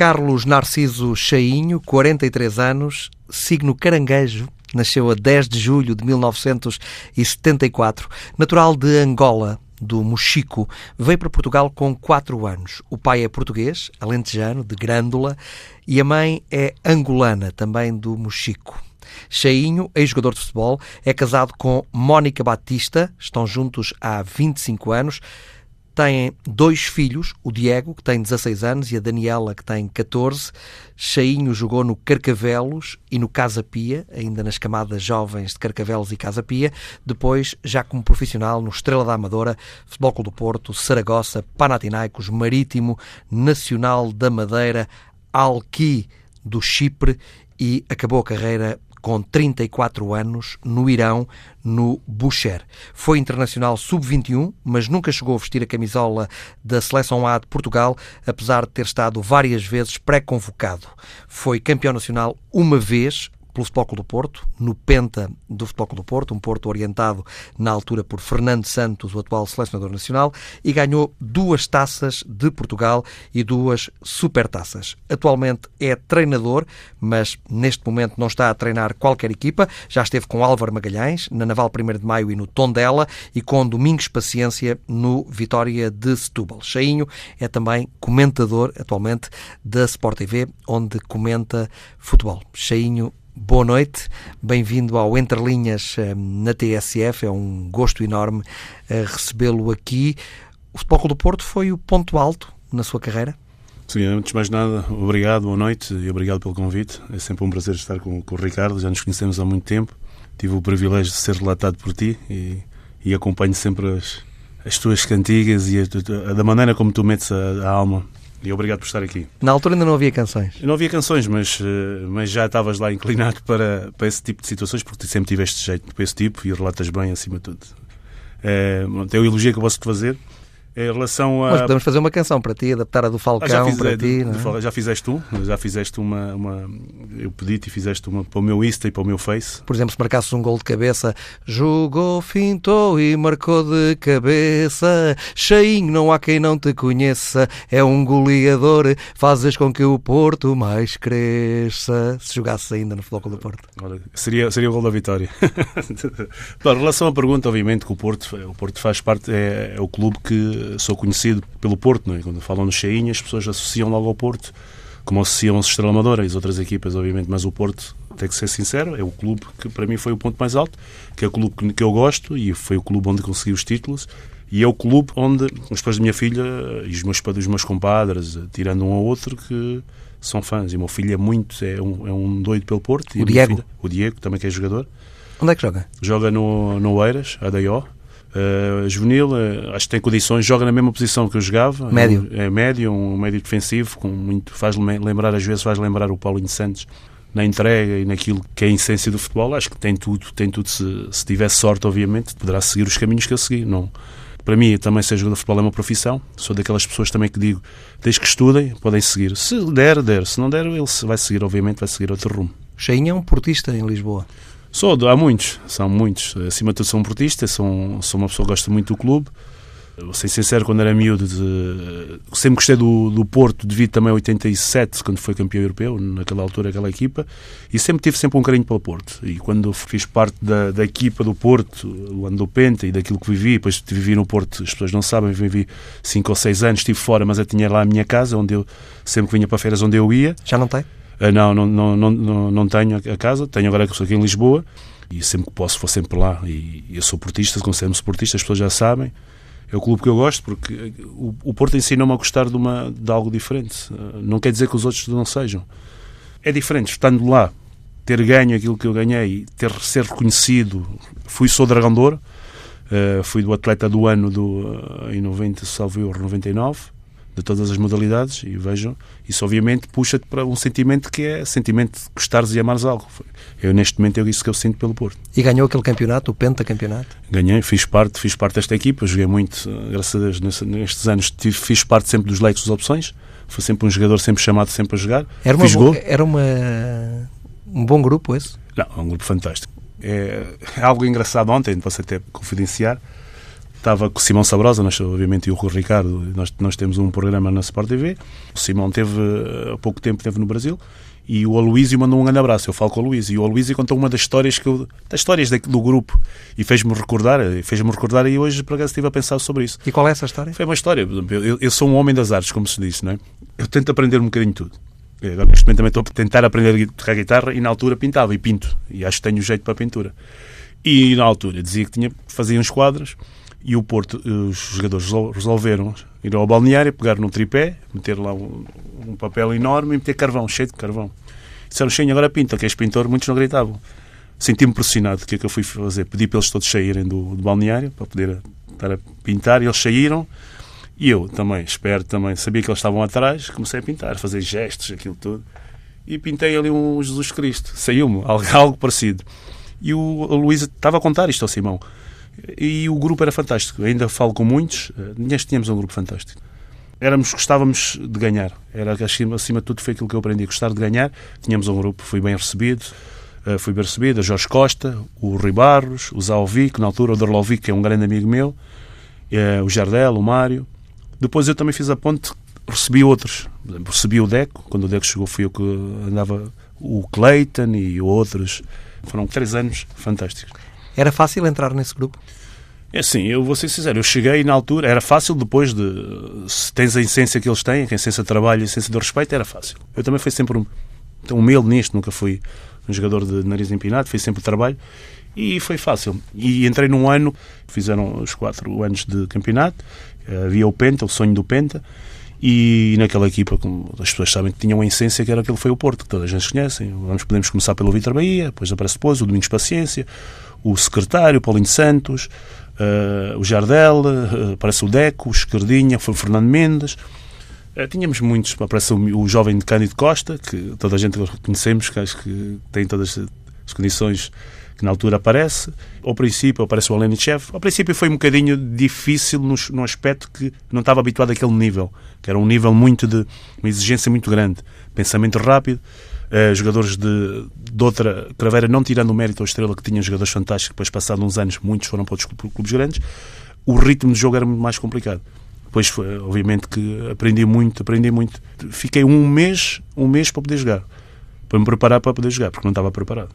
Carlos Narciso Chainho, 43 anos, signo caranguejo, nasceu a 10 de julho de 1974, natural de Angola, do Mochico, veio para Portugal com 4 anos. O pai é português, alentejano, de Grândola, e a mãe é angolana, também do Mochico. Cheinho, ex-jogador de futebol, é casado com Mónica Batista, estão juntos há 25 anos. Têm dois filhos, o Diego, que tem 16 anos, e a Daniela, que tem 14. Cheinho jogou no Carcavelos e no Casa Pia, ainda nas camadas jovens de Carcavelos e Casa Pia. Depois, já como profissional, no Estrela da Amadora, Futebol Clube do Porto, Saragossa, Panathinaikos, Marítimo, Nacional da Madeira, Alqui do Chipre e acabou a carreira com 34 anos, no Irão, no Boucher. Foi internacional sub-21, mas nunca chegou a vestir a camisola da Seleção A de Portugal, apesar de ter estado várias vezes pré-convocado. Foi campeão nacional uma vez, pelo Futebol Clube do Porto, no Penta do Futebol Clube do Porto, um Porto orientado na altura por Fernando Santos, o atual selecionador nacional, e ganhou duas taças de Portugal e duas supertaças. Atualmente é treinador, mas neste momento não está a treinar qualquer equipa. Já esteve com Álvaro Magalhães, na Naval 1 de Maio e no Tondela, e com Domingos Paciência no Vitória de Setúbal. Cheinho é também comentador atualmente da Sport TV, onde comenta futebol. Cheinho boa noite, bem-vindo ao Entre Linhas eh, na TSF, é um gosto enorme eh, recebê-lo aqui. O Futebol do Porto foi o ponto alto na sua carreira? Sim, antes de mais nada, obrigado, boa noite e obrigado pelo convite. É sempre um prazer estar com, com o Ricardo, já nos conhecemos há muito tempo. Tive o privilégio de ser relatado por ti e, e acompanho sempre as, as tuas cantigas e a, a, da maneira como tu metes a, a alma e obrigado por estar aqui. Na altura ainda não havia canções? Não havia canções, mas, eh, mas já estavas lá inclinado para, para esse tipo de situações, porque sempre tiveste jeito para esse tipo e relatas bem acima de tudo. É, eu elogio que eu posso te fazer em relação a... Mas podemos fazer uma canção para ti, adaptar a do Falcão ah, já fiz, para ti. Do, é? Já fizeste tu, já fizeste uma, uma. Eu pedi-te e fizeste uma para o meu Insta e para o meu Face. Por exemplo, se marcasses um gol de cabeça, jogou, fintou e marcou de cabeça. Cheinho, não há quem não te conheça, é um goleador, fazes com que o Porto mais cresça. Se jogasse ainda no Futebol do Porto. Olha, seria, seria o gol da vitória. em relação à pergunta, obviamente que o Porto, o Porto faz parte, é, é o clube que sou conhecido pelo Porto, é? quando falam no Cheinha, as pessoas associam logo ao Porto, como associam a Estrela Amadora e as outras equipas, obviamente, mas o Porto, tem que ser sincero, é o clube que para mim foi o ponto mais alto, que é o clube que eu gosto e foi o clube onde consegui os títulos e é o clube onde os pais da minha filha e os meus, os meus compadres, tirando um ao outro, que são fãs. E o meu filho é muito, é um, é um doido pelo Porto. O Diego? Filha, o Diego, também que é jogador. Onde é que joga? Joga no, no Eiras, ADO. Uh, juvenil, uh, acho que tem condições, joga na mesma posição que eu jogava. Médio. É, é médio, um médio defensivo, com muito, faz lembrar, às vezes faz lembrar o Paulinho Santos na entrega e naquilo que é a essência do futebol. Acho que tem tudo, tem tudo. Se, se tivesse sorte, obviamente, poderá seguir os caminhos que eu segui. Não, para mim, também ser jogador de futebol é uma profissão. Sou daquelas pessoas também que digo, desde que estudem, podem seguir. Se der, der. Se não der, ele vai seguir, obviamente, vai seguir outro rumo. Cheinho é um portista em Lisboa. Sou, há muitos, são muitos. Acima de tudo sou um portista, sou, sou uma pessoa que gosta muito do clube. Vou ser sincero, quando era miúdo, de, sempre gostei do, do Porto, devido também a 87, quando foi campeão europeu, naquela altura, aquela equipa, e sempre tive sempre um carinho pelo Porto. E quando fiz parte da, da equipa do Porto, o ano do Penta e daquilo que vivi, depois vivi no Porto, as pessoas não sabem, vivi 5 ou 6 anos, estive fora, mas eu tinha lá a minha casa, onde eu sempre que vinha para férias, onde eu ia. Já não tem? Uh, não, não, não, não, não tenho a casa, tenho agora que estou aqui em Lisboa e sempre que posso vou sempre lá. E eu sou portista, considero-me portista, as pessoas já sabem. É o clube que eu gosto porque o, Porto ensinou-me a gostar de, uma, de algo diferente. Uh, não quer dizer que os outros não sejam. É diferente, estando lá, ter ganho aquilo que eu ganhei, ter ser reconhecido. Fui sou Dragão de Ouro, uh, fui do atleta do ano do, uh, em 90, salvo eu, 99 de todas as modalidades e vejam, isso obviamente puxa-te para um sentimento que é sentimento de gostares e amares algo. Eu neste momento é isso que eu sinto pelo Porto. E ganhou aquele campeonato, o pentacampeonato? Ganhei, fiz parte, fiz parte desta equipa, joguei muito, graças a Deus, nestes anos fiz parte sempre dos leitos das opções, foi sempre um jogador sempre chamado sempre a jogar. Era, uma, bo... era uma, um bom grupo esse? Não, é um grupo fantástico. É, é algo engraçado ontem, posso até confidenciar, estava com o Simão Sabrosa, nós, obviamente, e o Rui Ricardo, nós, nós temos um programa na Sport TV. O Simão teve, há pouco tempo, teve no Brasil. E o Aloísio mandou um grande abraço. Eu falo com o Aloísio. E o Aloísio contou uma das histórias que eu, das histórias do grupo e fez-me recordar, fez-me recordar e hoje por acaso estive a pensar sobre isso. E qual é essa história? Foi uma história. Eu, eu sou um homem das artes, como se diz, não é? Eu tento aprender um bocadinho tudo. Agora, neste momento também estou a tentar aprender a tocar guitarra e na altura pintava e pinto. E acho que tenho jeito para a pintura. E na altura dizia que tinha fazia uns quadros e o Porto, os jogadores resolveram ir ao balneário, pegar num tripé, meter lá um, um papel enorme e meter carvão, cheio de carvão. Disseram, cheio, agora pinta, que és pintor, muitos não gritavam. Senti-me pressionado, o que é que eu fui fazer? Pedi para eles todos saírem do, do balneário, para poder estar a pintar, e eles saíram, e eu também, esperto também, sabia que eles estavam atrás, comecei a pintar, a fazer gestos, aquilo tudo, e pintei ali um Jesus Cristo. Saiu-me algo, algo parecido. E o, Luísa estava a contar isto ao Simão. E o grupo era fantástico. Ainda falo com muitos. Eh, neste tínhamos um grupo fantástico. Éramos, gostávamos de ganhar. Era, acima, acima de tudo foi aquilo que eu aprendi. Gostar de ganhar. Tínhamos um grupo, fui bem recebido. Uh, fui bem recebido. A Jorge Costa, o Rui Barros, o Zalvic, na altura o Dorlovic, que é um grande amigo meu. Uh, o Jardel, o Mário. Depois eu também fiz a ponte, recebi outros. Recebi o Deco. Quando o Deco chegou fui eu que andava... O Clayton e outros. Foram três anos fantásticos. Era fácil entrar nesse grupo? É sim, eu vou ser sincero, eu cheguei na altura, era fácil depois de, se tens a essência que eles têm, a essência de trabalho a essência de respeito, era fácil. Eu também fui sempre um, humilde nisto, nunca fui um jogador de nariz empinado, fiz sempre trabalho e foi fácil. E entrei num ano, fizeram os quatro anos de campeonato, havia o Penta, o sonho do Penta, e naquela equipa, como as pessoas sabem que tinham a essência que era aquele foi o Porto, que toda a gente conhecem. Vamos, podemos começar pelo Vitor Bahia, depois aparece depois o Domingos Paciência, o secretário, Paulinho Santos, uh, o Jardel, uh, aparece o Deco, o Esquerdinha, foi o Fernando Mendes. Uh, tínhamos muitos, aparece o, o jovem de Cândido Costa, que toda a gente conhecemos, que acho que tem todas as condições que na altura aparece. Ao princípio aparece o Alenichev. Ao princípio foi um bocadinho difícil no, no, aspecto que não estava habituado àquele nível, que era um nível muito de uma exigência muito grande, pensamento rápido, uh, jogadores de, de outra craveira, não tirando o mérito à estrela, que tinha jogadores fantásticos, depois, passados uns anos, muitos foram para outros clubes grandes, o ritmo de jogo era muito mais complicado. Depois, foi, obviamente, que aprendi muito, aprendi muito. Fiquei um mês, um mês para poder jogar, para me preparar para poder jogar, porque não estava preparado.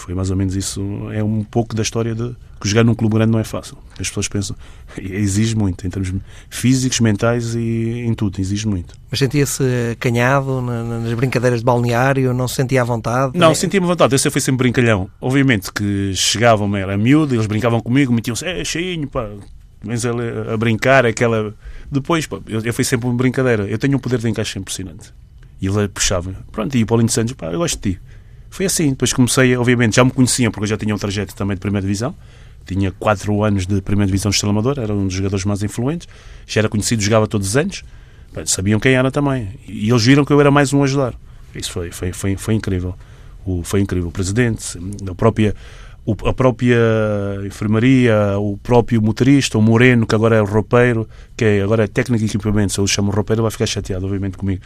Foi mais ou menos isso. É um pouco da história de que jogar num clube grande não é fácil. As pessoas pensam, exige muito, em termos físicos, mentais e em tudo, exige muito. Mas sentia-se acanhado nas brincadeiras de balneário? Não se sentia à vontade? Não, sentia-me à vontade. Eu sempre fui sempre brincalhão. Obviamente que chegavam, era miúdo, eles brincavam comigo, metiam-se, é cheinho, pá, mas a brincar, aquela. Depois, pá, eu, eu fui sempre uma brincadeira. Eu tenho um poder de encaixe impressionante. E ele puxava. Pronto, e o Paulinho Santos, pá, eu gosto de ti. Foi assim. Depois comecei, obviamente, já me conheciam porque eu já tinha um trajeto também de primeira divisão. Tinha quatro anos de primeira divisão de Estrela Amador, era um dos jogadores mais influentes. Já era conhecido, jogava todos os anos. Sabiam quem era também. E eles viram que eu era mais um a ajudar. Isso foi, foi, foi, foi incrível. O, foi incrível. O presidente, a própria, a própria enfermaria, o próprio motorista, o Moreno, que agora é o roupeiro, que é, agora é técnico de se eu chamo roupeiro, vai ficar chateado, obviamente, comigo.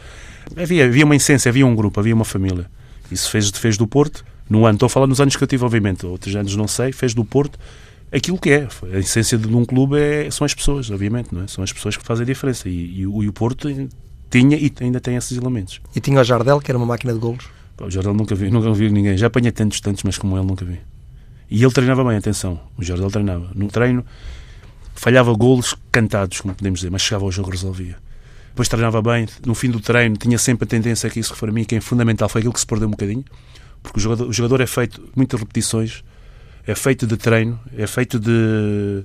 Havia, havia uma essência, havia um grupo, havia uma família. Isso fez, fez do Porto, no ano, estou a falar nos anos que eu tive, obviamente, outros anos não sei, fez do Porto aquilo que é. A essência de um clube é, são as pessoas, obviamente, não é? São as pessoas que fazem a diferença. E, e, o, e o Porto tinha e ainda tem esses elementos. E tinha o Jardel, que era uma máquina de golos? o Jardel nunca vi, nunca vi ninguém. Já apanhei tantos, tantos, mas como ele nunca vi. E ele treinava bem, atenção. O Jardel treinava. No treino, falhava golos cantados, como podemos dizer, mas chegava ao jogo resolvia depois treinava bem, no fim do treino tinha sempre a tendência a que isso para mim, que é fundamental, foi aquilo que se perdeu um bocadinho, porque o jogador, o jogador é feito muitas repetições, é feito de treino, é feito de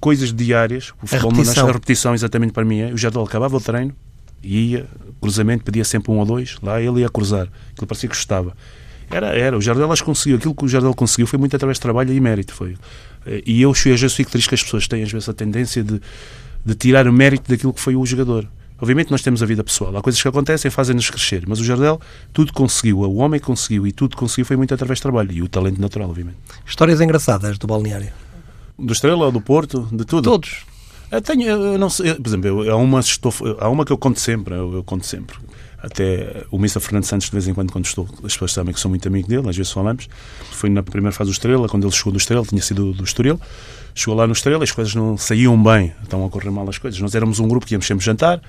coisas diárias, o futebol não nasce a repetição exatamente para mim, é, o jogador acabava o treino e ia, cruzamento, pedia sempre um ou dois, lá ele ia cruzar, aquilo parecia que gostava. Era, era, o Jardel conseguiu, aquilo que o Jardel conseguiu foi muito através de trabalho e mérito, foi. E eu, às vezes, fico triste que as pessoas têm, às vezes, a tendência de, de tirar o mérito daquilo que foi o jogador. Obviamente nós temos a vida pessoal, há coisas que acontecem e fazem-nos crescer, mas o Jardel tudo conseguiu, o homem conseguiu e tudo conseguiu foi muito através do trabalho e o talento natural, obviamente. Histórias engraçadas do balneário? Do Estrela, do Porto, de tudo? Todos. Eu tenho, eu não sei, por exemplo, eu, há, uma, estou, há uma que eu conto sempre, eu, eu conto sempre. até o Mr. Fernando Santos de vez em quando quando estou, as pessoas sabem que sou muito amigo dele, às vezes falamos. Foi na primeira fase do Estrela, quando ele chegou do Estrela, tinha sido do Estoril. Chegou lá no Estrela, as coisas não saíam bem, estão a correr mal as coisas. Nós éramos um grupo que íamos sempre jantar.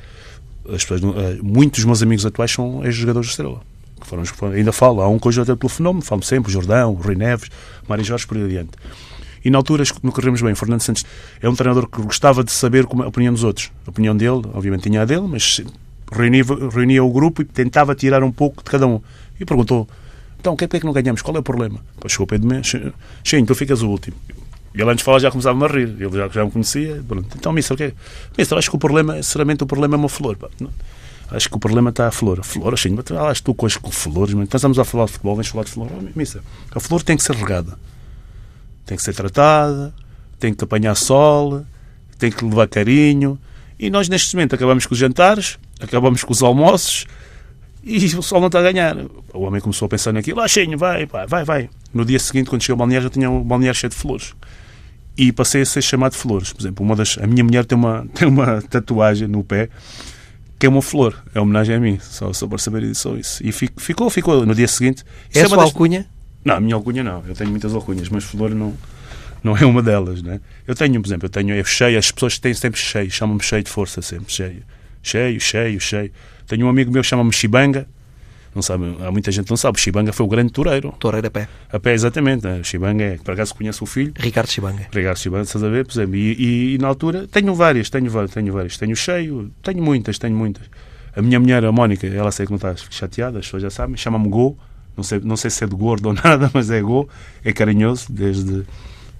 As pessoas, eh, muitos dos meus amigos atuais são ex-jogadores do Estrela. Que foram, ainda falo, há um hoje até pelo fenómeno, falo sempre, o Jordão, o Rui Neves, Mário Jorge, por aí adiante. E na altura não corremos bem. Fernando Santos é um treinador que gostava de saber como, a opinião dos outros. A opinião dele, obviamente, tinha a dele, mas reunia, reunia o grupo e tentava tirar um pouco de cada um. E perguntou: então, o que é que não ganhamos? Qual é o problema? Depois chegou o Pedro Mendes: Sim, tu ficas o último. E ele antes de falar já começava a rir. Ele já, já me conhecia. Então, Mister, o que é? Mister, acho que o problema, sinceramente, o problema é uma flor. Pá. Acho que o problema está a flor. A flor, assim, acho tu com, com flores, mas estamos a falar de futebol, vens falar de flor. Oh, mister, a flor tem que ser regada tem que ser tratada, tem que apanhar sol, tem que levar carinho. E nós, neste momento, acabamos com os jantares, acabamos com os almoços e o sol não está a ganhar. O homem começou a pensar naquilo, achinho, vai, vai, vai, vai. No dia seguinte, quando cheguei ao balneário, já tinha um balneário cheio de flores. E passei a ser chamado de flores. Por exemplo, uma das, a minha mulher tem uma, tem uma tatuagem no pé que é uma flor. É homenagem a mim, só, só para saber só isso. E ficou, ficou. No dia seguinte... É a sua alcunha? Não, a minha alcunha não. Eu tenho muitas alcunhas, mas flor não, não é uma delas, né? Eu tenho, por exemplo, eu tenho é cheio, as pessoas têm sempre cheio, chamam-me cheio de força sempre, cheio. Cheio, cheio, cheio. Tenho um amigo meu que chama-me Chibanga. Não sabe, há muita gente que não sabe. O Chibanga foi o grande toureiro. Toureiro a pé. A pé, exatamente. O Chibanga é, por acaso conhece o filho. Ricardo Chibanga. Ricardo Chibanga, estás a ver, por exemplo. E, e, e, na altura, tenho várias, tenho várias, tenho várias. Tenho cheio, tenho muitas, tenho muitas. A minha mulher, a Mónica, ela sei que não está chateada, as pessoas já sabem, chama-me Go não sei, não sei se é de gordo ou nada, mas é Go, é carinhoso, desde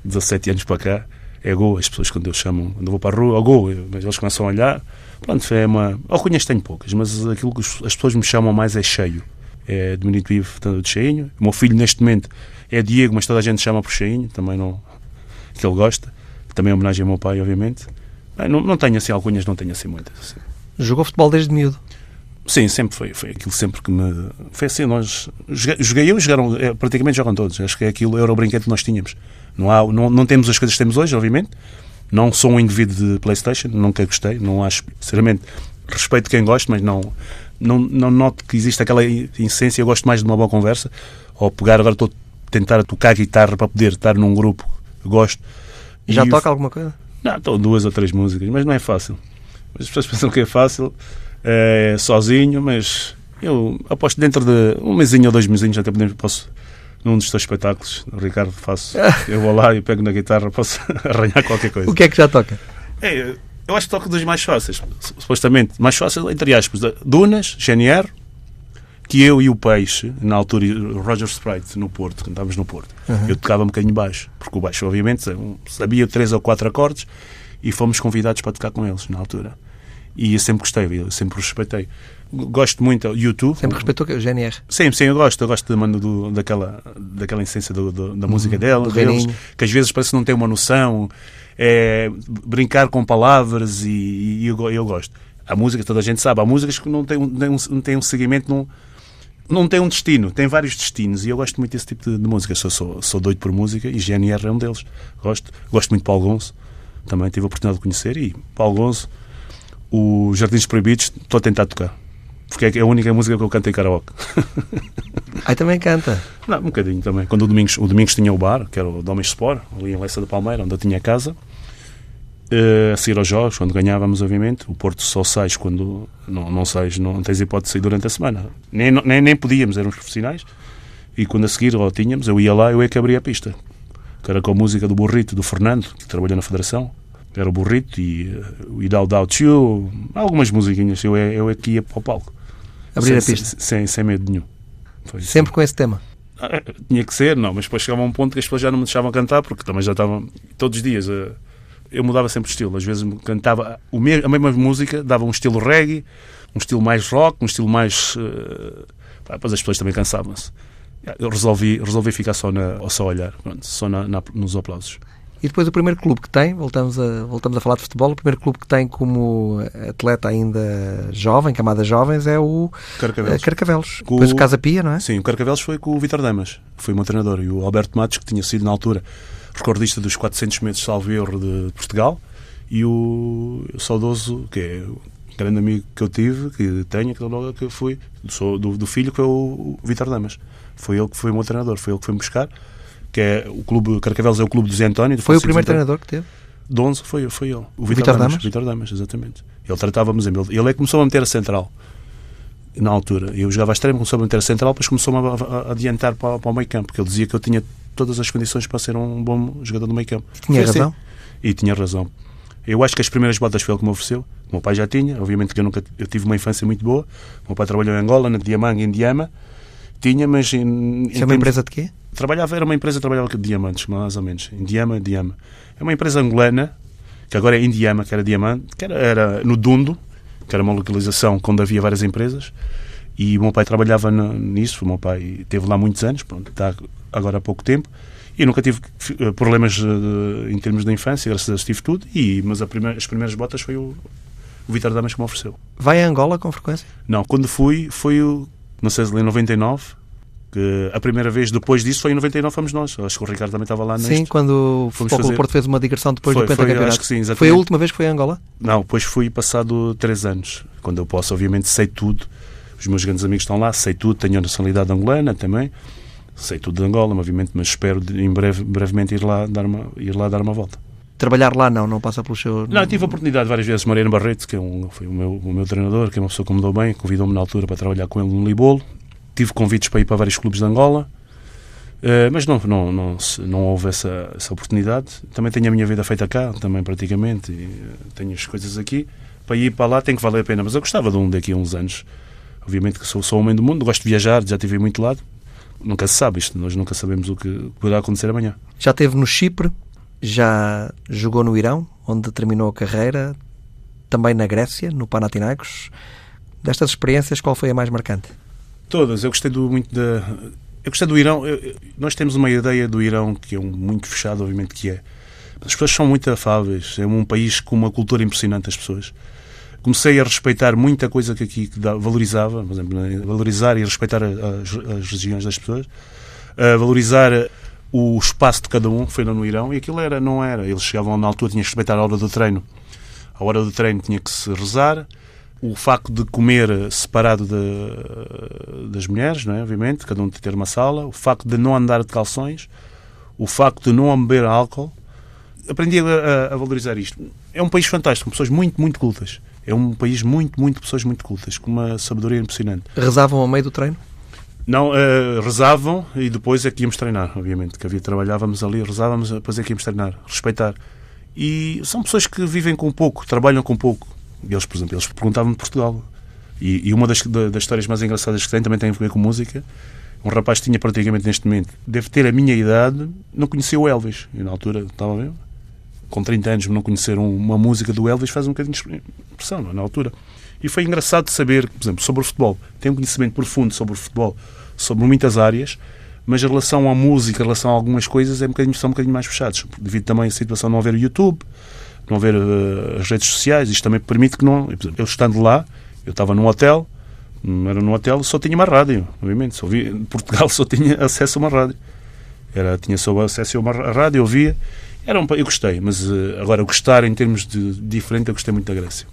17 anos para cá. É Go, as pessoas quando eu chamam, quando eu vou para a rua, oh, Go, mas eles começam a olhar. Pronto, é uma. Alcunhas tenho poucas, mas aquilo que as pessoas me chamam mais é cheio. É diminutivo, portanto, de cheinho. O meu filho, neste momento, é Diego, mas toda a gente chama por cheinho, também não. que ele gosta. Também é homenagem ao meu pai, obviamente. Não, não tenho assim alcunhas, não tenho assim muitas. Assim. Jogou futebol desde miúdo? Sim, sempre foi. Foi aquilo sempre que me. Foi assim, nós. Joguei eu e jogaram. É, praticamente jogam todos. Acho que é aquilo era o brinquedo que nós tínhamos. Não, há, não, não temos as coisas que temos hoje, obviamente. Não sou um indivíduo de PlayStation, nunca gostei. Não acho. Sinceramente, respeito quem gosta, mas não, não, não noto que existe aquela essência. Eu gosto mais de uma boa conversa. Ou pegar, agora estou a tentar tocar guitarra para poder estar num grupo. Gosto. Já e toca eu... alguma coisa? Não, estou duas ou três músicas, mas não é fácil. As pessoas pensam que é fácil é, sozinho, mas eu aposto dentro de um mesinho ou dois mesinhos até podemos, posso num dos teus espetáculos, Ricardo, faço. Eu vou lá e pego na guitarra, posso arranhar qualquer coisa. O que é que já toca? É, eu acho que toco dos mais fáceis, supostamente. Mais fácil, entre aspas, Dunas, GNR, que eu e o Peixe, na altura, Roger Sprite, no Porto, cantávamos no Porto, uhum. eu tocava um bocadinho baixo, porque o baixo, obviamente, sabia três ou quatro acordes e fomos convidados para tocar com eles na altura. E eu sempre gostei, eu sempre respeitei. Gosto muito do YouTube. Sempre respeitou o GNR? Sim, sim, eu gosto. Eu gosto mano, do, daquela, daquela essência do, do, da música uhum, dela, deles, que às vezes parece que não tem uma noção. É, brincar com palavras e, e eu, eu gosto. A música, toda a gente sabe, há músicas que não têm um, não têm um seguimento, não, não tem um destino, tem vários destinos e eu gosto muito desse tipo de, de música. Sou, sou, sou doido por música e GNR é um deles. Gosto, gosto muito de Paulo Gonço, também tive a oportunidade de conhecer e Paulo Gonço o Jardins Proibidos, estou a tentar tocar. Porque é a única música que eu canto em karaoke. Aí também canta? Não, um bocadinho também. Quando o Domingos, o Domingos tinha o bar, que era o Domingos Sport, ali em Leça da Palmeira, onde eu tinha casa, uh, a sair aos jogos, quando ganhávamos, obviamente. O Porto só sais quando não, não sais, não tens hipótese de sair durante a semana. Nem, nem, nem podíamos, éramos profissionais. E quando a seguir ou tínhamos, eu ia lá, eu é que abria a pista. Que era com a música do Burrito, do Fernando, que trabalhou na Federação era o Burrito e o uh, Doubt You, algumas musiquinhas. Eu, eu aqui ia para o palco. Abrir sem, a pista? Sem, sem medo nenhum. Foi Sempre assim. com esse tema? Ah, tinha que ser, não, mas depois chegava a um ponto que as pessoas já não me deixavam cantar, porque também já estavam todos os dias. Uh, eu mudava sempre o estilo. Às vezes cantava a mesma música, dava um estilo reggae, um estilo mais rock, um estilo mais. Uh, depois as pessoas também cansavam-se. Eu resolvi, resolvi ficar só, na, só a olhar, pronto, só na, na, nos aplausos. E depois o primeiro clube que tem, voltamos a, voltamos a falar de futebol, o primeiro clube que tem como atleta ainda jovem, camada jovens, é o Carcavelos. Carcavelos. Com depois o Casa Pia, não é? Sim, o Carcavelos foi com o Vitor Damas, foi o meu treinador, e o Alberto Matos, que tinha sido na altura recordista dos 400 metros salvo erro de Portugal, e o, o saudoso, que é grande amigo que eu tive, que tenho, que logo que eu fui, sou do, do filho que é o, o Vitor Damas. Foi ele que foi o meu treinador, foi ele que foi me buscar, que é o clube, Carcavelos é o clube do Zé António. Foi o primeiro treinador que teve? De 11 foi, foi ele. O Vitor Damas, Damas? Vitor Damas, exatamente. Ele tratava-me, ele, ele é que começou a meter a central na altura. Eu jogava a extremo, começou a meter a central, depois começou a, adiantar para, para o meio campo, porque ele dizia que eu tinha todas as condições para ser um bom jogador do meio campo. Tinha assim. razão? E tinha razão. Eu acho que as primeiras botas foi ele que me ofereceu. O meu pai já tinha, obviamente que eu nunca eu tive uma infância muito boa. O meu pai trabalhou em Angola, na Diamanga, em Diama. Tinha, mas. Em, Isso em é uma empresa de quê? Trabalhava, era uma empresa que trabalhava com diamantes, mais ou menos. Em Diama, Diama. É uma empresa angolana, que agora é em Diama, que era diamante, que era, era no Dundo, que era uma localização onde havia várias empresas. E o meu pai trabalhava nisso. O meu pai teve lá muitos anos, pronto, está agora há pouco tempo. E nunca tive eh, problemas uh, em termos de infância, graças a Deus tive tudo. E, mas primeira, as primeiras botas foi o, o Vitor Damas que me ofereceu. Vai a Angola com frequência? Não, quando fui, foi o, não sei se em 99, que a primeira vez depois disso foi em 99 fomos nós. Acho que o Ricardo também estava lá neste. Sim, quando o Futebol fazer... Porto fez uma digressão depois foi, do pentacampeonato. Que sim, exatamente. Foi a última vez que foi a Angola? Não, depois fui passado três anos. Quando eu posso, obviamente, sei tudo. Os meus grandes amigos estão lá, sei tudo, tenho a nacionalidade angolana também sei tudo de Angola, obviamente, mas espero em breve, brevemente ir lá, dar uma, ir lá dar uma volta. Trabalhar lá não, não passa pelo seu... Não, tive a oportunidade várias vezes, Mariano Barreto, que é um, foi o meu, o meu treinador, que é uma pessoa que me deu bem, convidou-me na altura para trabalhar com ele no Libolo. Tive convites para ir para vários clubes de Angola, uh, mas não, não, não, não houve essa, essa oportunidade. Também tenho a minha vida feita cá, também praticamente, e, uh, tenho as coisas aqui. Para ir para lá tem que valer a pena, mas eu gostava de um daqui a uns anos. Obviamente que sou, sou homem do mundo, gosto de viajar, já estive muito lado, nunca se sabe isto, nós nunca sabemos o que poderá acontecer amanhã. Já esteve no Chipre, já jogou no Irão, onde terminou a carreira, também na Grécia, no Panathinaikos. Destas experiências, qual foi a mais marcante? Todas. Eu gostei do, muito da. Eu gostei do Irão. Eu, nós temos uma ideia do Irão que é um, muito fechado, obviamente que é. As pessoas são muito afáveis. É um país com uma cultura impressionante, as pessoas comecei a respeitar muita coisa que aqui valorizava, por exemplo, né, valorizar e respeitar as, as regiões das pessoas, valorizar o espaço de cada um, foi no Irão, e aquilo era, não era. Eles chegavam na altura, tinha que respeitar a hora do treino. A hora do treino tinha que se rezar. O facto de comer separado de, das mulheres, não é? obviamente, cada um ter uma sala. O facto de não andar de calções. O facto de não beber álcool. Aprendi a, a, valorizar isto. É um país fantástico, com pessoas muito, muito cultas. É um país muito, muito, pessoas muito cultas, com uma sabedoria impressionante. Rezavam ao meio do treino? Não, uh, rezavam e depois é que íamos treinar, obviamente, que havia, trabalhávamos ali, rezávamos, depois é que íamos treinar, respeitar. E são pessoas que vivem com pouco, trabalham com pouco. Eles, por exemplo, eles perguntavam de Portugal. E, e uma das, das, histórias mais engraçadas que tem também tem a ver com música. Um rapaz tinha praticamente neste momento, deve ter a minha idade, não conhecia o Elvis. E na altura estava a ver, com 30 anos, não conhecer uma música do Elvis faz um bocadinho de impressão, não, é? na altura. E foi engraçado saber, por exemplo, sobre o futebol. Tem um conhecimento profundo sobre o futebol, sobre muitas áreas, mas em relação à música, em relação a algumas coisas, é um bocadinho, são um bocadinho mais fechados. Devido também à situação de não haver YouTube, não haver uh, as redes sociais, isto também permite que não. Eu estando lá, eu estava num hotel, era num hotel, só tinha uma rádio, obviamente. Só via, em Portugal só tinha acesso a uma rádio. Era, tinha só acesso a uma rádio, eu via era um, eu gostei, mas uh, agora gostar em termos de diferente, eu gostei muito da Grécia.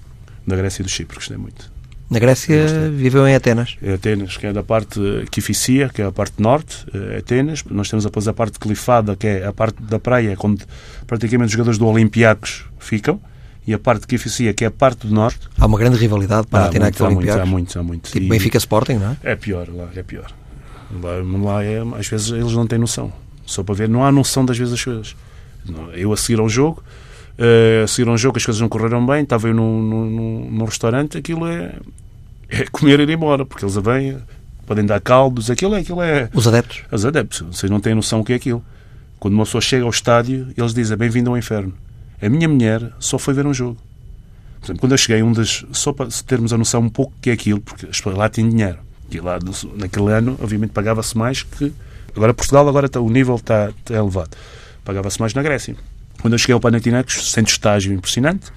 Da Grécia e do Chipre, gostei muito. Na Grécia viveu em Atenas? Em Atenas, que é da parte Kificia, que é a parte norte, uh, Atenas. Nós temos depois a parte Clifada, que é a parte da praia, onde praticamente os jogadores do Olympiacos ficam e a parte de Kificia, que é a parte do norte. Há uma grande rivalidade para a Atenas há, muitos, há muitos, há muitos. Tipo Benfica Sporting, não é? É pior, lá é pior. Lá, lá é, às vezes eles não têm noção. Só para ver, não há noção das vezes das coisas. Eu a seguir ao jogo, uh, a seguir ao jogo, as coisas não correram bem, estava eu num, num, num restaurante, aquilo é, é comer e ir embora, porque eles vêm, podem dar caldos, aquilo é. Aquilo é Os adeptos? Os adeptos, vocês não têm noção o que é aquilo. Quando uma pessoa chega ao estádio, eles dizem bem-vindo ao inferno. A minha mulher só foi ver um jogo. Por exemplo, quando eu cheguei, um das, só para termos a noção um pouco que é aquilo, porque as pessoas lá têm dinheiro. E lá, naquele ano, obviamente, pagava-se mais que. Agora, Portugal, agora está, o nível está, está elevado pagava-se mais na Grécia. Quando eu cheguei ao Panathinaikos, centro de estágio impressionante,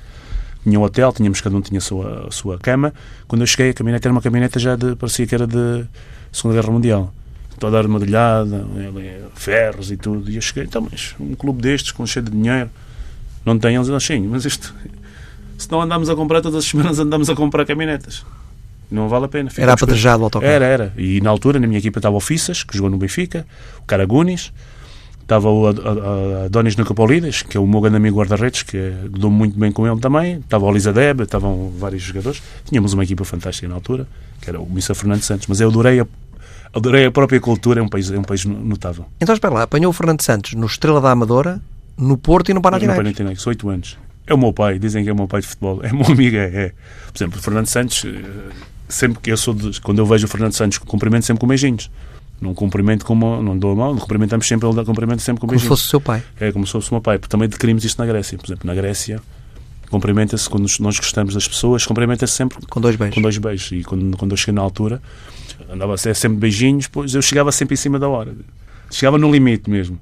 tinha um hotel, tínhamos, cada um tinha a sua, a sua cama. Quando eu cheguei, a caminhonete era uma caminhoneta já de, parecia que era de Segunda Guerra Mundial. Toda armadilhada, ferros e tudo. E eu cheguei, então, mas um clube destes, com cheio de dinheiro, não tem eles assim, mas isto Se não andamos a comprar todas as semanas, andamos a comprar caminhonetas. Não vale a pena. Era apedrejado o autocarro? Era, era. E na altura, na minha equipa, estava o Fissas, que jogou no Benfica, o Caragunis, estava o Adonis Nacapolides, que é o meu grande amigo guarda-redes, que dou muito bem com ele também, estava o Lisa Deb, estavam vários jogadores. Tínhamos uma equipa fantástica na altura, que era o Missa Fernando Santos, mas eu adorei a, adorei a própria cultura, é um país, é um país notável. Então espera lá, apanhou o Fernando Santos no Estrela da Amadora, no Porto e no Panathinaikos. No Panathinaikos, oito anos. É o meu pai, dizem que é o meu pai de futebol, é meu amigo, é. é. Por exemplo, o Fernando Santos, eh, sempre que eu sou, de, quando eu vejo o Fernando Santos, cumprimento sempre com beijinhos. Não cumprimento como, não dou a mão, cumprimentamos sempre, ele cumprimenta sempre com como beijinhos. Como se fosse o seu pai. É, como se fosse o meu pai. Porque também adquirimos isto na Grécia. Por exemplo, na Grécia, cumprimenta-se, quando nós gostamos das pessoas, cumprimenta-se sempre com dois beijos. Com dois beijos. E quando, quando eu cheguei na altura, andava sempre beijinhos, pois eu chegava sempre em cima da hora. Chegava no limite mesmo.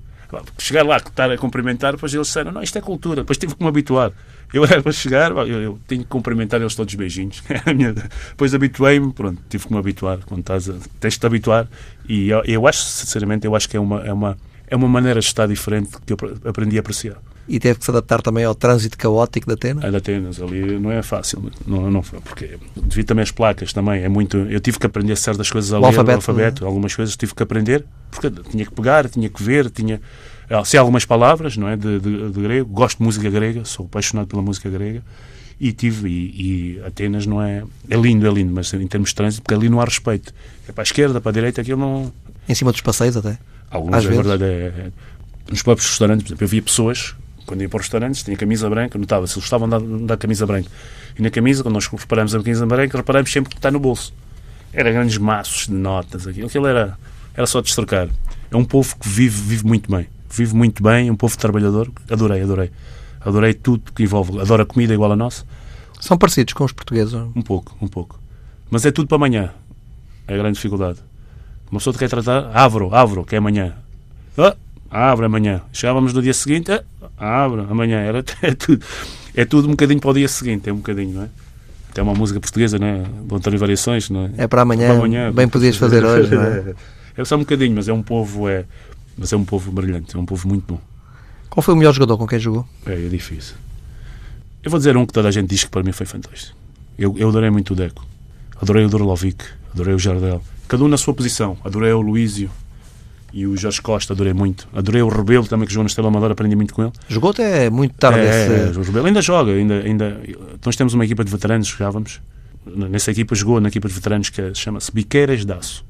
Chegar lá, estar a cumprimentar, depois eles disseram, não, isto é cultura. Depois tive que me habituar. Eu era para chegar, eu, eu tinha que cumprimentar eles todos beijinhos. Depois habituei-me, pronto, tive que me habituar. Quando estás a, tens de te habituar. E eu, eu acho, sinceramente, eu acho que é uma, é, uma, é uma maneira de estar diferente que eu aprendi a apreciar. E teve que se adaptar também ao trânsito caótico de Atenas? A de Atenas, ali não é fácil, não, não, porque devido também às placas também, é muito, eu tive que aprender certas coisas ao alfabeto, alfabeto é? algumas coisas tive que aprender, porque tinha que pegar, tinha que ver, tinha, sei algumas palavras, não é, de, de, de grego, gosto de música grega, sou apaixonado pela música grega, e tive, e, e, Atenas não é, é lindo, é lindo, mas em termos de trânsito, porque ali não há respeito, é para a esquerda, para a direita, aquilo não... Em cima dos passeios até? Alguns, Às é vezes. verdade, é, é, nos próprios restaurantes, por exemplo, eu via pessoas quando ia para os restaurantes, tinha camisa branca, notava se eles estavam a dar camisa branca. E na camisa, quando nós reparamos a camisa branca, reparamos sempre que está no bolso. Era grandes maços de notas, aquilo, aquilo era, era só destacar. É um povo que vive, vive muito bem. Vive muito bem, um povo trabalhador. Adorei, adorei. Adorei tudo que envolve. Adoro a comida igual a nossa. São parecidos com os portugueses? Um pouco, um pouco. Mas é tudo para amanhã. É a grande dificuldade. Uma pessoa te quer tratar, avro, avro, que é amanhã. Ah, abre amanhã. Chegávamos no dia seguinte, ah, abre amanhã. Era, é, tudo, é tudo um bocadinho para o dia seguinte, é um bocadinho, não é? Até uma música portuguesa, não é? Do António Variações, não é? É para amanhã, para amanhã bem podias fazer hoje, não é? É só um bocadinho, mas é um povo, é, mas é um povo brilhante, é um povo muito bom. Qual foi o melhor jogador com quem jogou? É, é difícil. Eu vou dizer um que toda a gente diz que para mim foi fantástico. Eu, eu adorei muito o Deco. Adorei o Dorlovic, adorei o Jardel. Cada um na sua posição. Adorei o Luísio, e o Jorge Costa, adorei muito. Adorei o Rebelo também, que jogou na Estrela Amadora, aprendi muito com ele. Jogou até muito tarde. É, esse... é, o Rebelo ainda joga, ainda, ainda. Nós temos uma equipa de veteranos, jogávamos. Nessa equipa jogou, na equipa de veteranos, que chama-se Biqueiras Daço.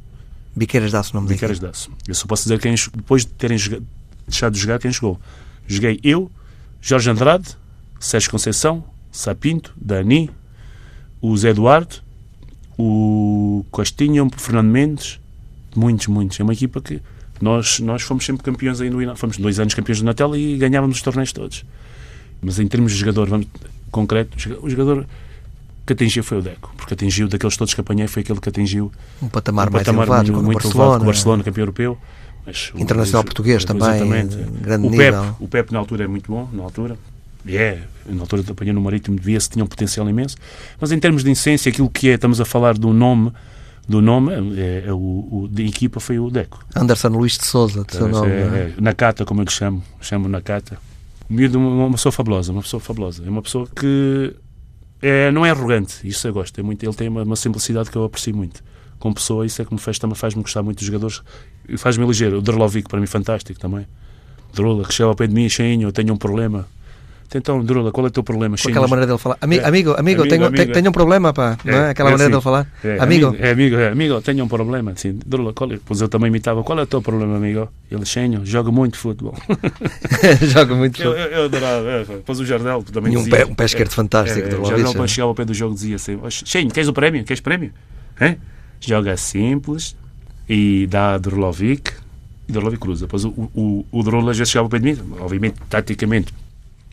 Biqueiras Daço, nome Biqueiras Daço. Eu só posso dizer quem, depois de terem jogado, deixado de jogar, quem jogou. Joguei eu, Jorge Andrade, Sérgio Conceição, Sapinto, Dani, o Zé Eduardo, o Costinha, o Fernando Mendes, muitos, muitos. É uma equipa que nós, nós fomos sempre campeões aí no Fomos dois anos campeões do Natal e ganhávamos os torneios todos. Mas em termos de jogador vamos, concreto, o jogador que atingiu foi o Deco, porque atingiu daqueles todos que apanhei, foi aquele que atingiu um patamar, um mais patamar elevado, muito, muito Barcelona, elevado, com o Barcelona, campeão europeu. Mas, Internacional o, português também, exatamente. grande o nível. Pep, o Pep na altura é muito bom, na altura. É, yeah, na altura de apanhar no Marítimo devia-se, tinha um potencial imenso. Mas em termos de essência, aquilo que é, estamos a falar do nome, do nome, é, é o, o, de equipa foi o Deco. Anderson Luís de Souza, de seu nome. É, é, Nakata, como eu lhe chamo, chamo Nakata. O miúdo é uma pessoa fabulosa, uma pessoa fabulosa. É uma pessoa que é, não é arrogante, isso eu gosto. É muito, ele tem uma, uma simplicidade que eu aprecio muito. Como pessoa, isso é que me faz, também faz-me gostar muito dos jogadores. Faz-me ligeiro. O Drolovic, para mim, fantástico também. Drula, que chega ao pé de mim, cheinho, eu tenho um problema então, Drula, qual é o teu problema? Com aquela maneira dele falar. Ami, é. Amigo, amigo, amigo, tenho, amigo, tenho um problema, pá. É, não é? Aquela é maneira assim. dele falar. É, amigo. É, amigo, é, amigo, tenho um problema. Assim, Drula, qual é? Pois eu também imitava. Qual é o teu problema, amigo? Ele, Xenho, joga muito futebol. joga muito futebol. Eu, eu, adorava. É, depois o Jardel também e um dizia. Pé, um pé esquerdo fantástico. É, o Jardel, quando chegava ao pé do jogo, dizia assim: Xenho, queres o prémio? Queres prémio? Hein? Joga simples e dá Drolovic. Drolovic cruza. Depois o, o, o Drula já chegava ao pé de mim, obviamente, taticamente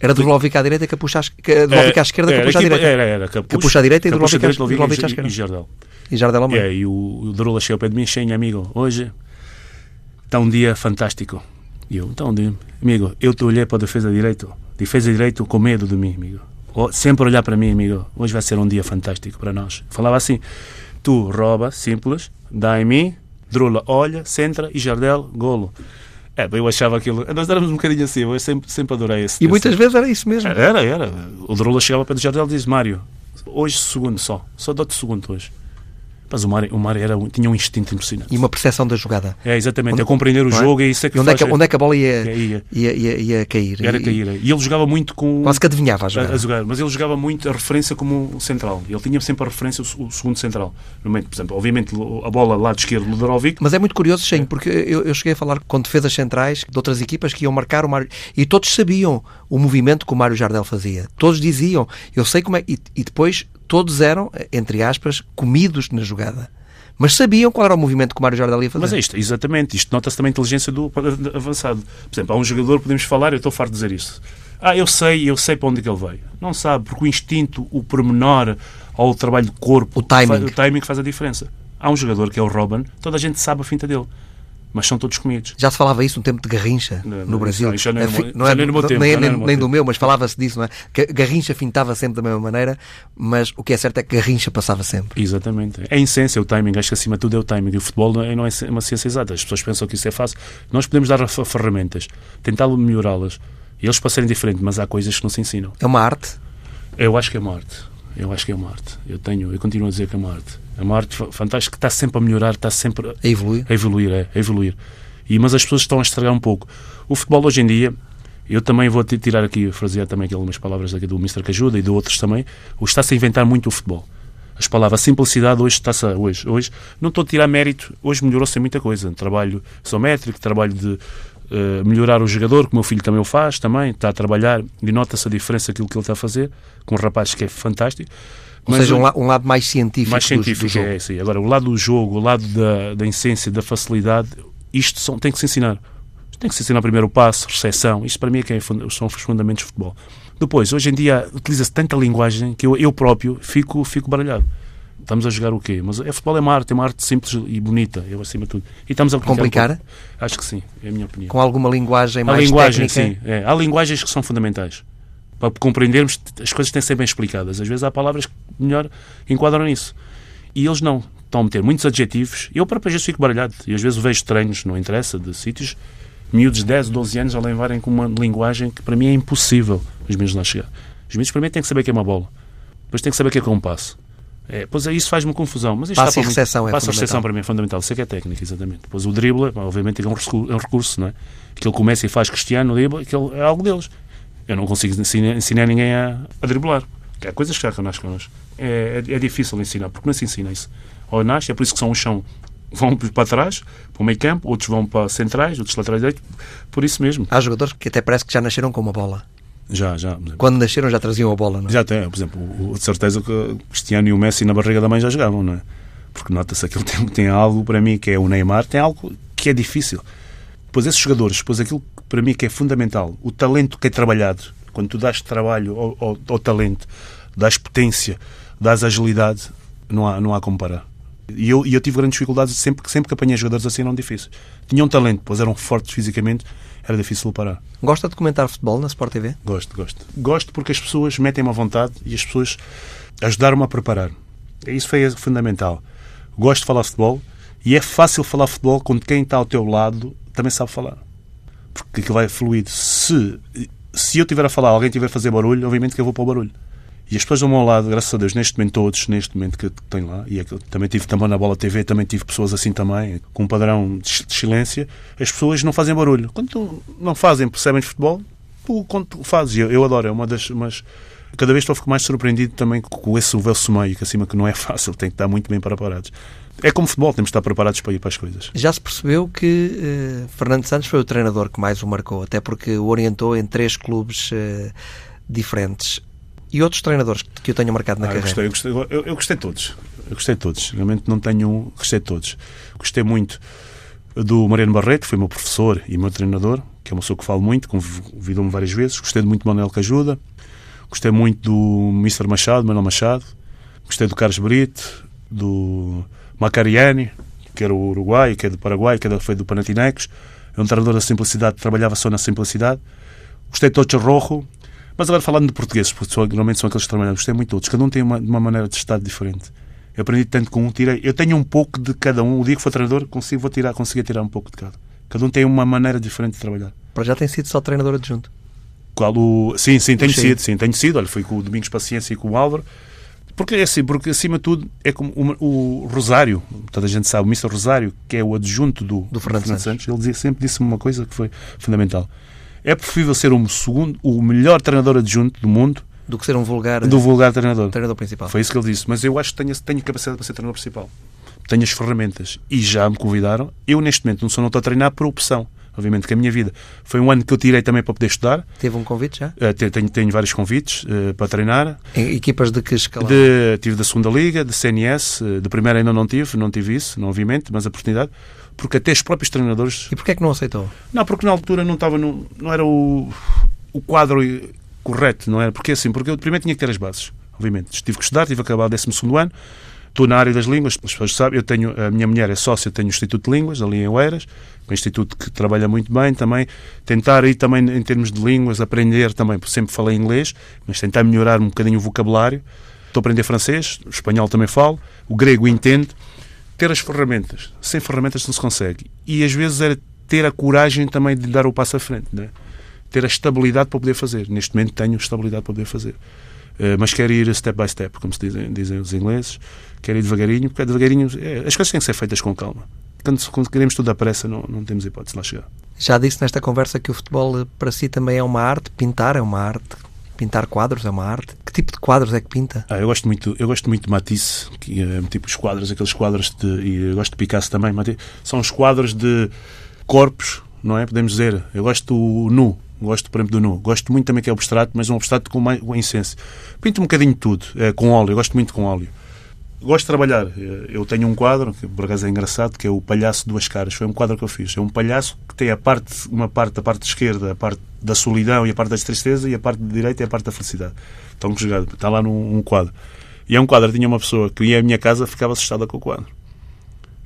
era do Lovic à direita, Capucha à, Lovic à esquerda, era, Capucha à direita. Era, era. Capucha, à direita e do Lovic à esquerda. E Jardel. E Jardel ao meio. É, e o, o Drula chegou para mim, cheio, amigo, hoje está um dia fantástico. E eu, então, amigo, eu te olhei para a defesa direito, defesa direito com medo de mim, amigo. Sempre olhar para mim, amigo, hoje vai ser um dia fantástico para nós. Falava assim, tu rouba, simples, dá em mim, Drula olha, centra e Jardel, golo. É, eu achava aquilo. Nós éramos um bocadinho assim, eu sempre, sempre adorei esse. E muitas esse... vezes era isso mesmo. Era, era. O Drula chegava para o Jardel e disse: Mário, hoje segundo só, só dou-te segundo hoje. Mas o Mário, o Mário era, tinha um instinto impressionante. E uma percepção da jogada. É, exatamente. Onde, a compreender o é? jogo é isso é que onde faz... É que, onde é que a bola ia, ia. ia, ia, ia cair? Era cair. E ele jogava muito com... Quase que adivinhava a jogar. A, a jogar. Mas ele jogava muito a referência como central. Ele tinha sempre a referência o, o segundo central. No momento, por exemplo, obviamente a bola lado esquerdo, Ludovic. Mas é muito curioso, Sim, porque eu, eu cheguei a falar com defesas centrais de outras equipas que iam marcar o Mário... E todos sabiam o movimento que o Mário Jardel fazia. Todos diziam, eu sei como é... E, e depois todos eram, entre aspas, comidos na jogada mas sabiam qual era o movimento que o Mário Jardel ia fazer. Mas é isto, exatamente. Isto nota-se também a inteligência do avançado. Por exemplo, há um jogador, podemos falar, eu estou farto de dizer isso. Ah, eu sei, eu sei para onde é que ele veio. Não sabe, porque o instinto, o pormenor, ou o trabalho de corpo, o timing. o timing faz a diferença. Há um jogador que é o Robin, toda a gente sabe a finta dele mas são todos comidos. Já se falava isso no tempo de Garrincha, não, no Brasil. Não, é, não é, tempo, nem, nem, nem do meu, mas falava-se disso, não é? Que Garrincha fintava sempre da mesma maneira, mas o que é certo é que Garrincha passava sempre. Exatamente. É a essência, o timing. Acho que acima de tudo é o timing. E o futebol não é, é uma ciência exata. As pessoas pensam que isso é fácil. Nós podemos dar ferramentas, tentar melhorá-las. E eles para serem diferentes, mas há coisas que não se ensinam. É uma arte? Eu acho que é uma arte. Eu acho que é uma arte. Eu tenho, eu continuo a dizer que é uma arte. É uma arte fantástica que está sempre a melhorar, está sempre a evoluir. A evoluir, é, a evoluir. E, mas as pessoas estão a estragar um pouco. O futebol hoje em dia, eu também vou tirar aqui, frasear também aqui algumas palavras daqui do Mr. Cajuda e de outros também, está-se a inventar muito o futebol. As palavras simplicidade hoje está-se hoje, hoje não estou a tirar mérito, hoje melhorou-se muita coisa. Trabalho isométrico, trabalho de uh, melhorar o jogador, que o meu filho também o faz, também está a trabalhar e nota-se a diferença aquilo que ele está a fazer, com um rapaz que é fantástico. Ou Mas seja, um, la um, lado mais científico. Mais científico, do, do é, sim. Agora, o lado do jogo, o lado da, da essência, da facilidade, isto são, tem que se ensinar. Tem que se ensinar primeiro o passo, recepção. Isto para mim é que é, são os fundamentos de futebol. Depois, hoje em dia, utiliza-se tanta linguagem que eu, eu próprio fico, fico baralhado. Estamos a jogar o quê? Mas é futebol é uma arte, é uma arte simples e bonita, eu acima de tudo. E estamos a complicar? Um Acho que sim, é a minha opinião. Com alguma linguagem mais a linguagem, técnica? sim. É. Há linguagens que são fundamentais. Para compreendermos, as coisas têm que ser bem explicadas. Às vezes há palavras que melhor enquadram nisso. E eles não estão a meter muitos adjetivos. Eu, para vezes, fico baralhado. E às vezes vejo treinos, não interessa, de sítios, miúdos de 10, 12 anos a levarem com uma linguagem que para mim é impossível os miúdos lá chegar. Os miúdos, para mim, têm que saber que é uma bola. Depois têm que saber que é que é um passo. É, pois é, isso faz-me confusão. Mas passo e recepção é Passo e recepção para mim é fundamental. É que é técnica, exatamente. Depois o drible, obviamente, é um recurso, é um recurso não é? Que ele começa e faz cristiano, o drible, que é algo deles. Eu não consigo ensinar, ensinar ninguém a, a driblar. Há coisas que já nascem connosco. É, é, é difícil ensinar, porque não se ensina isso ou nasce, é por isso que são um chão vão para trás, para o meio campo, outros vão para centrais, outros laterais direitos, por isso mesmo. Há jogadores que até parece que já nasceram com uma bola. Já, já. Quando nasceram já traziam a bola, não é? Já tem, por exemplo, de certeza que o Cristiano e o Messi na barriga da mãe já jogavam, não é? Porque nota-se que ele tem, tem algo, para mim, que é o Neymar, tem algo que é difícil. Depois esses jogadores, depois aquilo que para mim que é fundamental, o talento que é trabalhado, quando tu dás trabalho ao, ao, ao talento, dás potência, dás agilidade, não há, não há como parar. E eu, e eu tive grandes dificuldades sempre, sempre que apanhei jogadores assim eram difíceis. Tinham talento, pois eram fortes fisicamente, era difícil parar. Gosta de comentar futebol na Sport TV? Gosto, gosto. Gosto porque as pessoas metem-me à vontade e as pessoas ajudaram-me a preparar. Isso foi fundamental. Gosto de falar futebol e é fácil falar futebol quando quem está ao teu lado também sabe falar. Porque aquilo vai fluido. Se, se eu estiver a falar, alguém estiver a fazer barulho, obviamente que eu vou para o barulho. E as pessoas do meu lado, graças a Deus, neste momento todos, neste momento que tenho lá, e é também tive também na Bola TV, também tive pessoas assim também, com um padrão de silêncio, as pessoas não fazem barulho. Quando não fazem, percebem de futebol, tu, quando tu fazes, eu, eu adoro, é uma das... Mas, cada vez estou a ficar mais surpreendido também com esse velso meio, que acima que não é fácil, tem que estar muito bem preparados. É como futebol, temos que estar preparados para ir para as coisas. Já se percebeu que uh, Fernando Santos foi o treinador que mais o marcou, até porque o orientou em três clubes uh, diferentes. E outros treinadores que eu tenha marcado na ah, carreira? Eu gostei, eu, gostei, eu, eu gostei de todos. Eu gostei de todos. Realmente não tenho um. Gostei de todos. Gostei muito do Mariano Barreto, foi meu professor e meu treinador, que é uma pessoa que falo muito, convidou-me várias vezes. Gostei muito do Manuel Cajuda. Gostei muito do Mr. Machado, Manuel Machado. Gostei do Carlos Brito, do Macariani, que era o Uruguai, que é do Paraguai, que foi do Panathinaikos. É um treinador da simplicidade, trabalhava só na simplicidade. Gostei de Tocho Rojo, mas agora falando de portugueses, porque normalmente são aqueles que trabalham, gostei muito de todos, cada um tem uma, uma maneira de estar diferente. Eu aprendi tanto com um, tirei. Eu tenho um pouco de cada um. O dia que for treinador, consigo, vou tirar, conseguir tirar um pouco de cada. Cada um tem uma maneira diferente de trabalhar. Para já tem sido só treinador adjunto. Qual o... Sim, sim, tenho sido, sim, tenho sido. Olha, fui com o Domingos Paciência e com o Álvaro. Porque é assim, porque acima de tudo é como o, o Rosário, toda a gente sabe, o Mr. Rosário, que é o adjunto do, Do Fernando Santos. ele dizia, sempre disse-me uma coisa que foi fundamental. É preferível ser o segundo, o melhor treinador adjunto do mundo Do que ser um vulgar do vulgar treinador. treinador principal. Foi isso que ele disse. Mas eu acho que tenho, tenho capacidade para ser treinador principal. Tenho as ferramentas. E já me convidaram. Eu, neste momento, não sou não estou a treinar por opção. Obviamente que a minha vida foi um ano que eu tirei também para poder estudar. Teve um convite já? Te- Tenho, tenho vários convites eh, para treinar. Em equipas de que escalão? De, tive da segunda liga, de CNS, eh, de primeira ainda não tive, não tive isso, não obviamente, mas a oportunidade, porque até os próprios treinadores. E porquê é que não aceitou? Não, porque na altura não estava no, não era o, o quadro correto, não era? Porque assim, porque eu primeiro tinha que ter as bases, obviamente. Tive que estudar, tive que acabar o 12 segundo ano. Estou na área das línguas, as pessoas sabem, eu tenho, a minha mulher é sócia, tenho o Instituto de Línguas, ali em Oeiras, um instituto que trabalha muito bem também. Tentar aí também, em termos de línguas, aprender também, porque sempre falei inglês, mas tentar melhorar um bocadinho o vocabulário. Estou a aprender francês, o espanhol também falo, o grego entendo. Ter as ferramentas. Sem ferramentas não se consegue. E às vezes era ter a coragem também de dar o passo à frente, né? ter a estabilidade para poder fazer. Neste momento tenho estabilidade para poder fazer. Eh, mas quero ir step by step, como se dizem, dizem os ingleses. Quero ir devagarinho, porque é devagarinho. é, as coisas têm que ser feitas com calma. Quando, quando queremos tudo à pressa, não, não temos hipótese de lá chegar. Já disse nesta conversa que o futebol eh, para si também é uma arte. Pintar é uma arte. Pintar quadros é uma arte. Que tipo de quadros é que pinta? Ah, eu gosto muito, eu gosto muito de Matisse, que é tipo os quadros, aqueles quadros de, e eu gosto de Picasso também. Matisse. São os quadros de corpos, não é? Podemos dizer. Eu gosto do nu, gosto, por exemplo, do nu. Gosto muito também que é abstrato, mas um abstrato com mais essência. Pinto um bocadinho de tudo, eh, com óleo. Gosto muito com óleo. Gosto de trabalhar. Eh, Eu tenho um quadro, que por acaso é engraçado, que é o Palhaço Duas Caras. Foi um quadro que eu fiz. É um palhaço que tem a parte, uma parte, a parte esquerda, a parte da solidão e a parte da tristeza, e a parte de direita é a parte da felicidade. Estão jogados. Está lá num um quadro. E é um quadro, tinha uma pessoa que ia à minha casa ficava assustada com o quadro.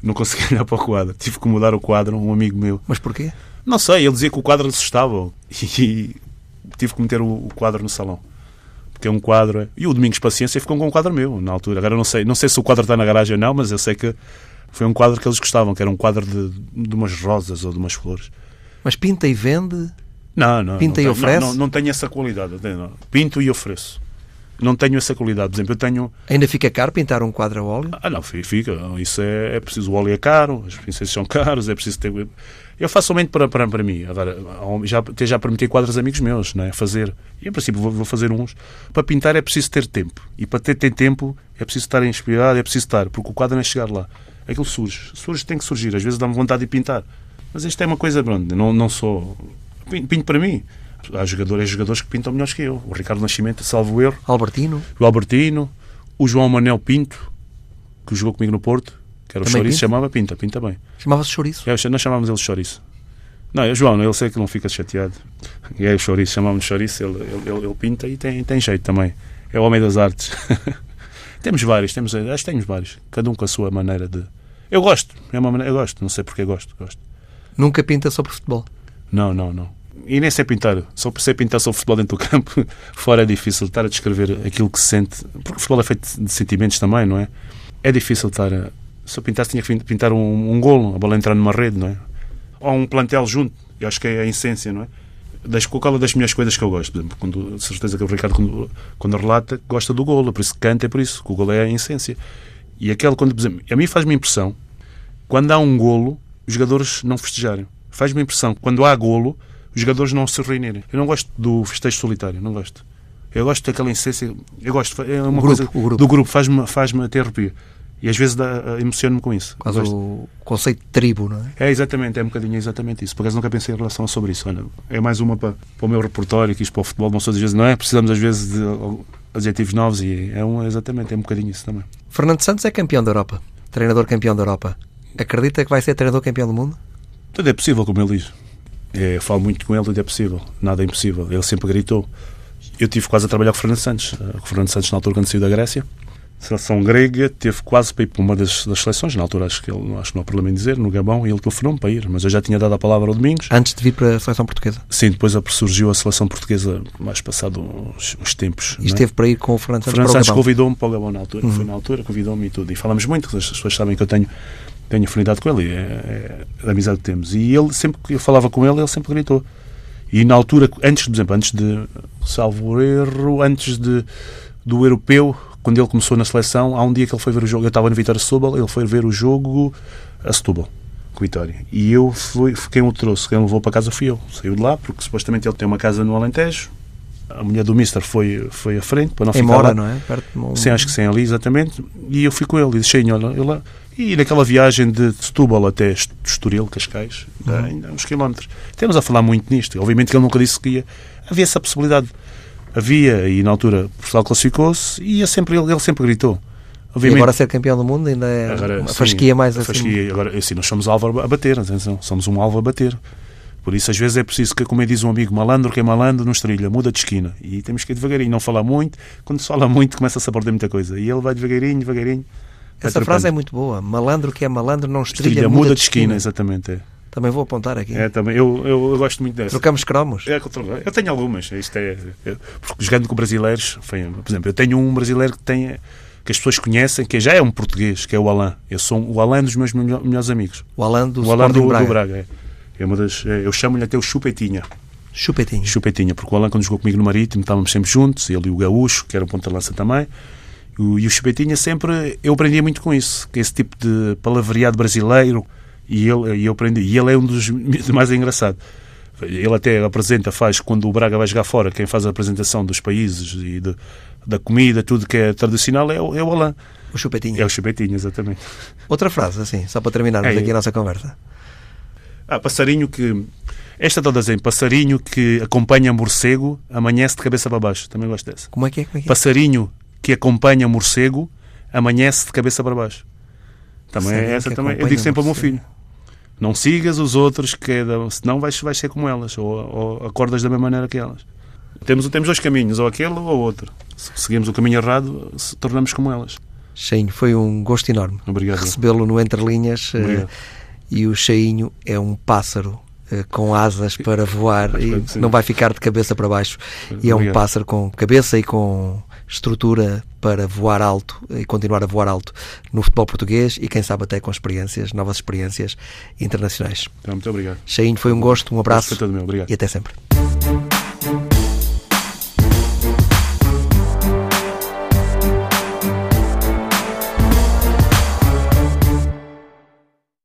Não conseguia olhar para o quadro. Tive que mudar o quadro, um amigo meu. Mas porquê? Não sei, ele dizia que o quadro assustava. E tive que meter o, quadro no salão. Porque é um quadro. E o Domingos Paciência ficou com um quadro meu, na altura. Agora não sei, não sei se o quadro está na garagem ou não, mas eu sei que foi um quadro que eles gostavam, que era um quadro de, de umas rosas ou de umas flores. Mas pinta e vende? Não, não. Pinta não e oferece? Não, não, não tenho essa qualidade. tenho-. Pinto e ofereço. Não tenho essa qualidade. Por exemplo, eu tenho. Ainda fica caro pintar um quadro a óleo? Ah, não, fi- fica. Isso é, é preciso. O óleo é caro, os pincéis são caros, é preciso ter. Eu faço somente para, para, para mim. Agora, já, até já permiti quadros amigos meus, não é? Fazer. E, em princípio, vou, vou fazer uns. Para pintar é preciso ter tempo. E para ter, ter tempo é preciso estar inspirado, é preciso estar. Porque o quadro não é chegar lá. Aquilo surge. Surge, tem que surgir. Às vezes dá-me vontade de pintar. Mas isto é uma coisa, pronto, não, não sou. Pinto, para mim. Há jogadores, jogadores que pintam melhores que eu. O Ricardo Nascimento, salvo erro Albertino? o Albertino, o João Manel Pinto, que jogou comigo no Porto, que era o Também chouriço, pinta? chamava Pinta, Pinta bem. Chamava-se chouriço. É, nós chamávamos ele de chouriço. Não, é o João, ele sei que não fica chateado. E é o chouriço, chamávamos de chouriço, ele, ele, ele, pinta e tem, tem jeito também. É o homem das artes. temos vários, temos, acho que temos vários, cada um com a sua maneira de. Eu gosto, é uma maneira, eu gosto, não sei porque gosto, gosto. Nunca pinta sobre futebol. Não, não, não. E nem sei pintar. Só por sei pintar sobre futebol dentro do campo, fora é difícil estar a descrever aquilo que se sente. Porque o futebol é feito de sentimentos também, não é? É difícil estar a. Se eu pintasse, tinha que pintar um, um golo, a bola entrar numa rede, não é? Ou um plantel junto. Eu acho que é a essência, não é? Das, qual é das minhas coisas que eu gosto? Por exemplo, quando, certeza que o Ricardo, quando, quando relata, gosta do golo. Por isso que canta, é por isso. Que o golo é a essência. E aquele, quando, por exemplo, a mim faz-me impressão, quando há um golo, os jogadores não festejarem. Faz-me impressão, quando há golo, os jogadores não se reunirem. Eu não gosto do festejo solitário, não gosto. Eu gosto daquela essência, eu gosto, é uma grupo, coisa do grupo, faz-me faz até arrepio. E às vezes dá- emociono-me com isso. Quase Gosto. o conceito de tribo, não é? É exatamente, é um bocadinho exatamente isso. Por acaso nunca pensei em relação sobre isso. Olha, é mais uma para, para o meu repertório, que isto para o futebol, não, sou, às vezes, não é? Precisamos às vezes de adjetivos novos e é um, exatamente, é um bocadinho isso também. Fernando Santos é campeão da Europa. Treinador campeão da Europa. Acredita que vai ser treinador campeão do mundo? Tudo é possível, como ele diz. É, eu falo muito com ele, tudo é possível. Nada é impossível. Ele sempre gritou. Eu tive quase a trabalhar com o Fernando Santos. eh, Com o Fernando Santos, na altura, quando saiu da Grécia. Seleção grega, teve quase para ir para uma das, das seleções. Na altura, acho que, ele, acho que não há problema em dizer, no Gabão, e ele telefonou-me para ir. Mas eu já tinha dado a palavra ao Domingos. Antes de vir para a seleção portuguesa. Sim, depois surgiu a seleção portuguesa, mais passado uns, uns tempos. E é? esteve para ir com o Fernando Santos Fernando Santos convidou-me para o Gabão na altura. Uhum. Foi na altura, convidou-me e tudo. E falamos muito, as pessoas sabem que eu tenho tenho afinidade com ele, é, é a amizade que temos. E ele, sempre que eu falava com ele, ele sempre gritou. E na altura, antes, por exemplo, antes de, salvo erro, antes de, do europeu, quando ele começou na seleção, há um dia que ele foi ver o jogo, eu estava no Vitória Setúbal, ele foi ver o jogo a Setúbal, com Vitória. E eu fui, quem o trouxe, quem o levou para casa fui eu. Saiu de lá, porque supostamente ele tem uma casa no Alentejo, a mulher do Mister foi, foi à frente para não em ficar Mora, lá. não é? Perto de. Sim, acho que sim, ali exatamente. E eu fui com ele e disse, olha, eu lá. E naquela viagem de Setúbal até Estoril, Cascais, Uhum. ainda uns quilómetros. Temos a falar muito nisto. Obviamente que ele nunca disse que ia. Havia essa possibilidade. Havia, e na altura Portugal classificou-se, e ia sempre, ele, ele sempre gritou. E agora ser campeão do mundo ainda é Agora, uma sim, fasquia mais a assim. fasquia. Agora, assim, nós somos alvo a bater, atenção, somos um alvo a bater. Por isso, às vezes, é preciso que, como diz um amigo, malandro que é malandro, não estrilha, muda de esquina. E temos que ir devagarinho, não falar muito. Quando se fala muito, começa-se a perder muita coisa. E ele vai devagarinho, devagarinho. Essa frase é muito boa. Malandro que é malandro não estrilha, Estrilha, muda, muda de de esquina, exatamente. É. Também vou apontar aqui. É, também, eu, eu, eu gosto muito dessa. Trocamos cromos. É, eu tenho algumas. Isto é, é- porque jogando com brasileiros, foi, por exemplo, eu tenho um brasileiro que tem que as pessoas conhecem, que já é um português, que é o Alain. Eu sou o Alain dos meus melho- melhores amigos. O Alan do o Alain do, Braga. do Braga. É. É uma das, é, eu chamo-lhe até o Chupetinha. Chupetinho. Chupetinha, porque o Alain, quando jogou comigo no Marítimo, estávamos sempre juntos, ele e o Gaúcho, que era o ponta-lança também. E o Chupetinha sempre, eu aprendia muito com isso, que esse tipo de palavreado brasileiro, e ele, e eu aprendi. E ele é um dos mais engraçados. Ele até apresenta, faz, quando o Braga vai jogar fora, quem faz a apresentação dos países e de- da comida, tudo que é tradicional, é, o- é o Alain. O Chupetinho. É o Chupetinha, exatamente. Outra frase, assim, só para terminarmos É, aqui é. a nossa conversa. Ah, passarinho que. Esta toda em passarinho que acompanha morcego, amanhece de cabeça para baixo. Também gosto dessa. Como é que é? Como é, que é? Passarinho que acompanha morcego, amanhece de cabeça para baixo. Também é essa também. Eu digo sempre ao meu filho. Não sigas os outros, que é da- senão vais, vais ser como elas, ou, ou acordas da mesma maneira que elas. Temos, temos dois caminhos, ou aquele ou outro. Se seguimos o caminho errado, se tornamos como elas. Cheinho, foi um gosto enorme Obrigado. recebê-lo no Entre Linhas. eh, Obrigado. e o Cheinho é um pássaro com asas para voar e não vai ficar de cabeça para baixo. E é um pássaro com cabeça e com estrutura para voar alto e continuar a voar alto no futebol português e quem sabe até com experiências, novas experiências internacionais. Então, muito obrigado. Cheinho, foi um gosto, um abraço e até sempre.